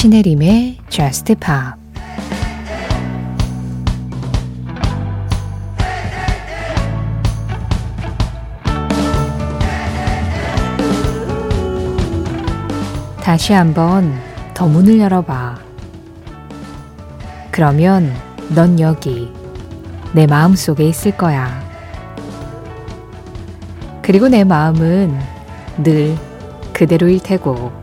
신혜림의 Just Pop 다시 한번 더 문을 열어봐. 그러면 넌 여기 내 마음 속에 있을 거야. 그리고 내 마음은 늘 그대로일 테고.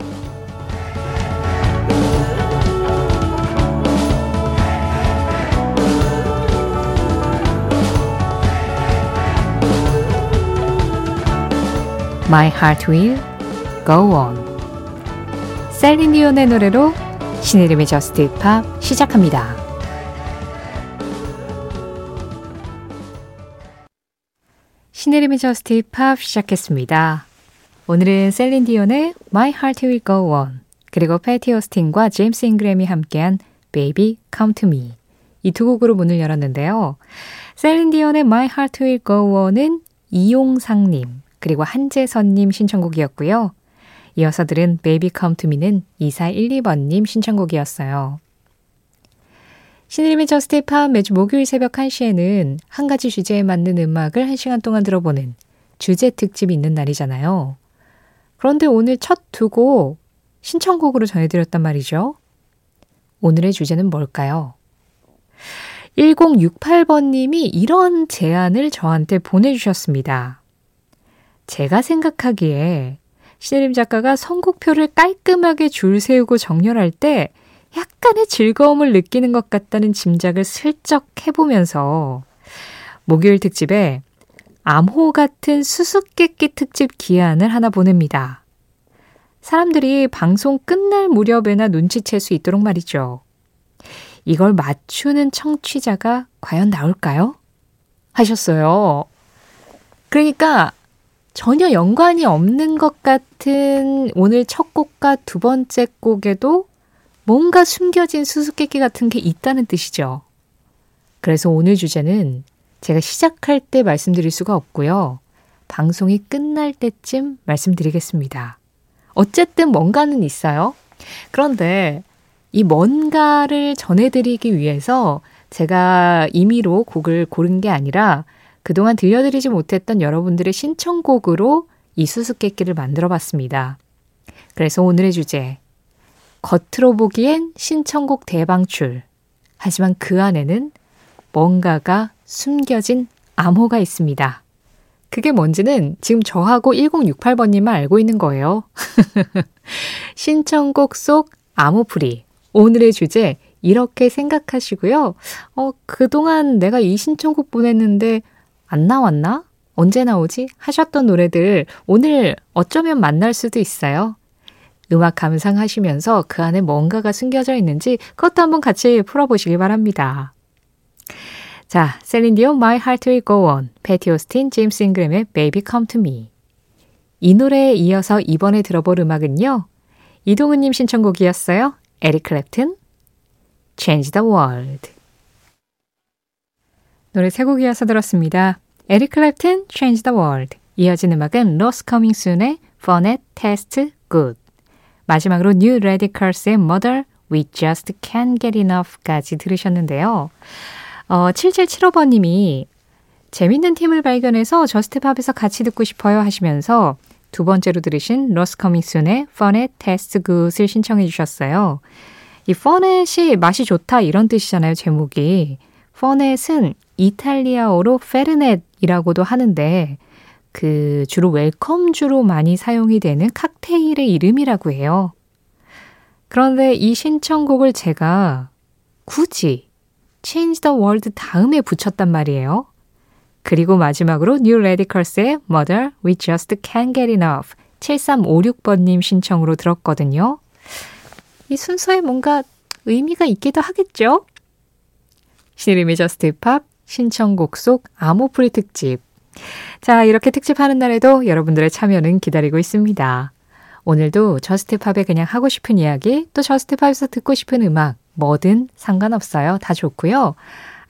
My heart will go on. 셀린디온의 노래로 신의림의 저스트 팝 시작합니다. 신혜림의 Just Pop 시작했습니다. 오늘은 셀린디온의 My Heart Will Go On 그리고 패티 오스틴과 제임스 잉그램이 함께한 Baby Come To Me 이 두 곡으로 문을 열었는데요. 셀린디온의 My Heart Will Go On은 이용상님 그리고 한재선님 신청곡이었고요. 이어서 들은 Baby Come To Me는 2412번님 신청곡이었어요. 신혜림의 Just Pop 매주 목요일 새벽 1시에는 한 가지 주제에 맞는 음악을 1시간 동안 들어보는 주제 특집이 있는 날이잖아요. 그런데 오늘 첫 두 곡 신청곡으로 전해드렸단 말이죠. 오늘의 주제는 뭘까요? 1068번님이 이런 제안을 저한테 보내주셨습니다. 제가 생각하기에 신혜림 작가가 선곡표를 깔끔하게 줄 세우고 정렬할 때 약간의 즐거움을 느끼는 것 같다는 짐작을 슬쩍 해보면서 목요일 특집에 암호 같은 수수께끼 특집 기한을 하나 보냅니다. 사람들이 방송 끝날 무렵에나 눈치챌 수 있도록 말이죠. 이걸 맞추는 청취자가 과연 나올까요? 하셨어요. 그러니까 전혀 연관이 없는 것 같은 오늘 첫 곡과 두 번째 곡에도 뭔가 숨겨진 수수께끼 같은 게 있다는 뜻이죠. 그래서 오늘 주제는 제가 시작할 때 말씀드릴 수가 없고요. 방송이 끝날 때쯤 말씀드리겠습니다. 어쨌든 뭔가는 있어요. 그런데 이 뭔가를 전해드리기 위해서 제가 임의로 곡을 고른 게 아니라 그동안 들려드리지 못했던 여러분들의 신청곡으로 이 수수께끼를 만들어 봤습니다. 그래서 오늘의 주제. 겉으로 보기엔 신청곡 대방출. 하지만 그 안에는 뭔가가 숨겨진 암호가 있습니다. 그게 뭔지는 지금 저하고 1068번님만 알고 있는 거예요. 신청곡 속 암호풀이. 오늘의 주제, 이렇게 생각하시고요. 어, 그동안 내가 이 신청곡 보냈는데 안 나왔나? 언제 나오지? 하셨던 노래들 오늘 어쩌면 만날 수도 있어요. 음악 감상하시면서 그 안에 뭔가가 숨겨져 있는지 그것도 한번 같이 풀어보시기 바랍니다. 자, 셀린디온 My Heart Will Go On, 패티 오스틴, 제임스 잉그램의 Baby Come To Me. 이 노래에 이어서 이번에 들어볼 음악은요. 이동은님 신청곡이었어요. 에릭 클랩튼, Change the World. 노래 세 곡 이어서 들었습니다. 에릭 클랩튼, Change the World. 이어진 음악은 Los Coming Soon의 Fernet Tastes Good. 마지막으로 New Radicals의 Mother, We Just Can't Get Enough까지 들으셨는데요. 어, 7775번님이 재밌는 팀을 발견해서 Just Pop에서 같이 듣고 싶어요 하시면서 두 번째로 들으신 Los Coming Soon의 Fernet Tastes Good을 신청해 주셨어요. 이 퍼넷이 맛이 좋다 이런 뜻이잖아요, 제목이. Fernet은 이탈리아어로 페르넷이라고도 하는데 그 주로 웰컴주로 많이 사용이 되는 칵테일의 이름이라고 해요. 그런데 이 신청곡을 제가 굳이 Change the World 다음에 붙였단 말이에요. 그리고 마지막으로 New Radicals의 Mother, We Just Can't Get Enough 7356번님 신청으로 들었거든요. 이 순서에 뭔가 의미가 있기도 하겠죠? 신혜림의 Just Pop 신청곡 속 암호풀이 특집. 자, 이렇게 특집하는 날에도 여러분들의 참여는 기다리고 있습니다. 오늘도 Just Pop에 그냥 하고 싶은 이야기, 또 Just Pop에서 듣고 싶은 음악, 뭐든 상관없어요. 다 좋고요.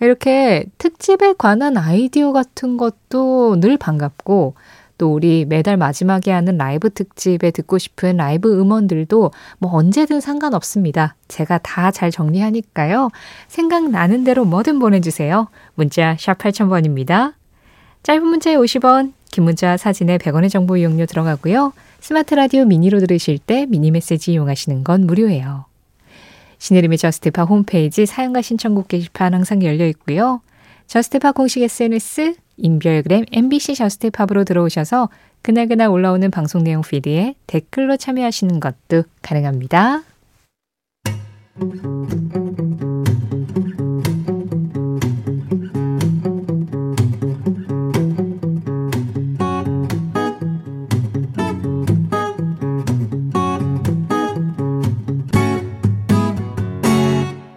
이렇게 특집에 관한 아이디어 같은 것도 늘 반갑고, 또 우리 매달 마지막에 하는 라이브 특집에 듣고 싶은 라이브 음원들도 뭐 언제든 상관없습니다. 제가 다 잘 정리하니까요. 생각나는 대로 뭐든 보내주세요. 문자 샵 8000번입니다. 짧은 문자에 50원, 긴 문자 사진에 100원의 정보 이용료 들어가고요. 스마트 라디오 미니로 들으실 때 미니 메시지 이용하시는 건 무료예요. 신혜림의 Just Pop 홈페이지 사용과 신청곡 게시판 항상 열려 있고요. Just Pop 공식 SNS 인별그램 MBC Just Pop으로 들어오셔서 그날그날 올라오는 방송 내용 피드에 댓글로 참여하시는 것도 가능합니다.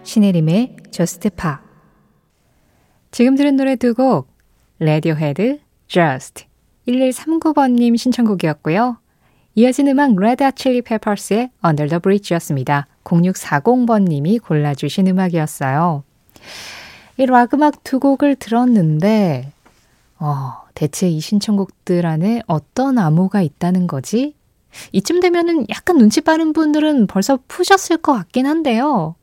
신혜림의 Just Pop 지금 들은 노래 두 곡 Radiohead Just 1139번님 신청곡이었고요. 이어진 음악 Red Chili Peppers의 Under the Bridge였습니다. 0640번님이 골라주신 음악이었어요. 이 락 음악 두 곡을 들었는데 어, 대체 이 신청곡들 안에 어떤 암호가 있다는 거지? 이쯤 되면은 약간 눈치 빠른 분들은 벌써 푸셨을 것 같긴 한데요.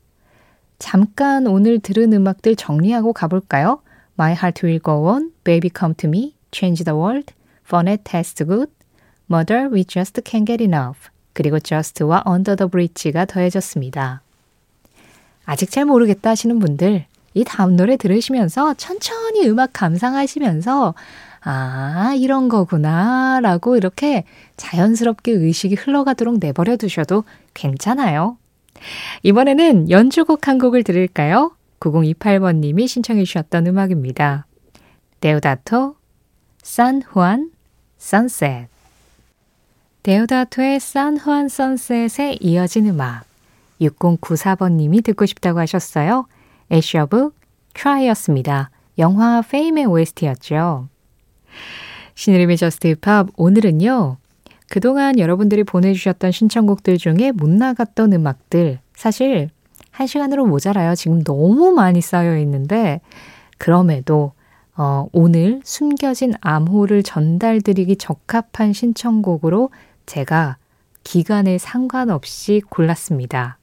잠깐 오늘 들은 음악들 정리하고 가볼까요? My Heart Will Go On, Baby Come To Me, Change the World, Fun at Test Good, Mother We Just Can't Get Enough, 그리고 Just와 Under the Bridge가 더해졌습니다. 아직 잘 모르겠다 하시는 분들, 이 다음 노래 들으시면서 천천히 음악 감상하시면서 아, 이런 거구나 라고 이렇게 자연스럽게 의식이 흘러가도록 내버려 두셔도 괜찮아요. 이번에는 연주곡 한 곡을 들을까요? 9028번님이 신청해 주셨던 음악입니다. 데오다토, San Juan Sunset 데오다토의 San Juan Sunset에 이어진 음악 6094번님이 듣고 싶다고 하셨어요. Asher Book Try였습니다. 영화 Fame의 OST였죠. 신혜림의 Just Pop 오늘은요. 그동안 여러분들이 보내주셨던 신청곡들 중에 못 나갔던 음악들 사실 한 시간으로 모자라요. 지금 너무 많이 쌓여 있는데 그럼에도 어, 오늘 숨겨진 암호를 전달드리기 적합한 신청곡으로 제가 기간에 상관없이 골랐습니다.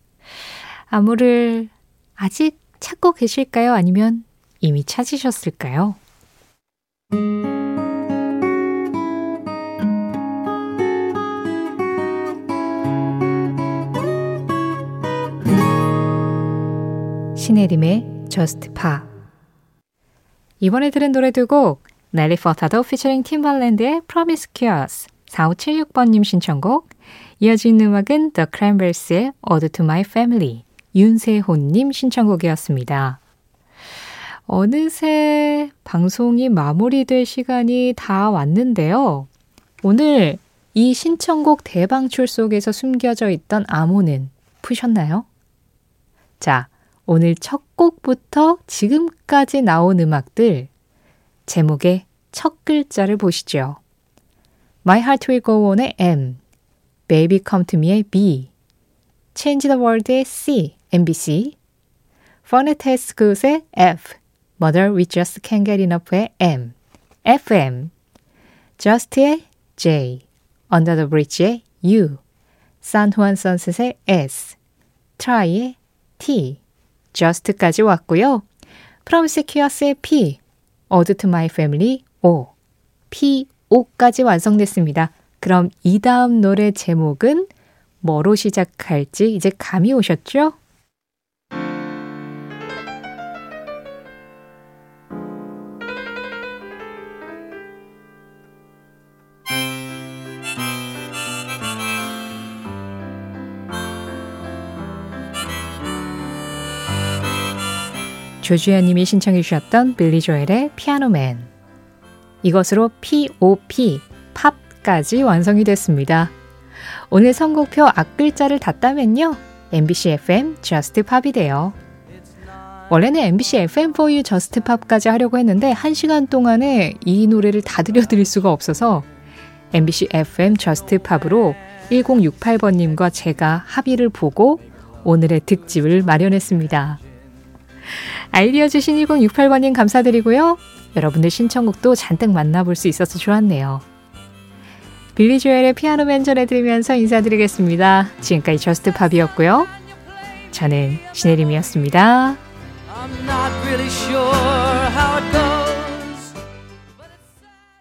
암호를 아직 찾고 계실까요? 아니면 이미 찾으셨을까요? 신혜림의 Just Pa 이번에 들은 노래 두 곡 넬리 퍼타도 피처링 팀발랜드의 Promiscuous 4576번님 신청곡 이어진 음악은 The Cranberries의 Ode to My Family 윤세호님 신청곡이었습니다. 어느새 방송이 마무리될 시간이 다 왔는데요. 오늘 이 신청곡 대방출 속에서 숨겨져 있던 암호는 푸셨나요? 자, 오늘 첫 곡부터 지금까지 나온 음악들 제목의 첫 글자를 보시죠. My Heart Will Go On의 M, Baby Come To Me의 B, Change the World의 C, MBC, Phonetes Good의 F, Mother We Just Can't Get Enough의 M, FM, Just의 J, Under the Bridge의 U, San Juan Sunset의 S, Try의 T, just까지 왔고요. Promiscuous의 P, Ode to My Family O, P, O까지 완성됐습니다. 그럼 이 다음 노래 제목은 뭐로 시작할지 이제 감이 오셨죠? 조주연님이 신청해 주셨던 빌리 조엘의 피아노맨. 이것으로 POP, 팝까지 완성이 됐습니다. 오늘 선곡표 앞글자를 다 따면요. MBC FM Just Pop이 돼요. 원래는 MBC FM4U Just Pop까지 하려고 했는데 1시간 동안에 이 노래를 다 들려드릴 수가 없어서 MBC FM Just Pop으로 1068번님과 제가 합의를 보고 오늘의 특집을 마련했습니다. 아이디어 주신 1068번님 감사드리고요. 여러분들 신청곡도 잔뜩 만나볼 수 있어서 좋았네요. 빌리 조엘의 Piano Man 전해드리면서 인사드리겠습니다. 지금까지 Just Pop이었고요. 저는 신혜림이었습니다.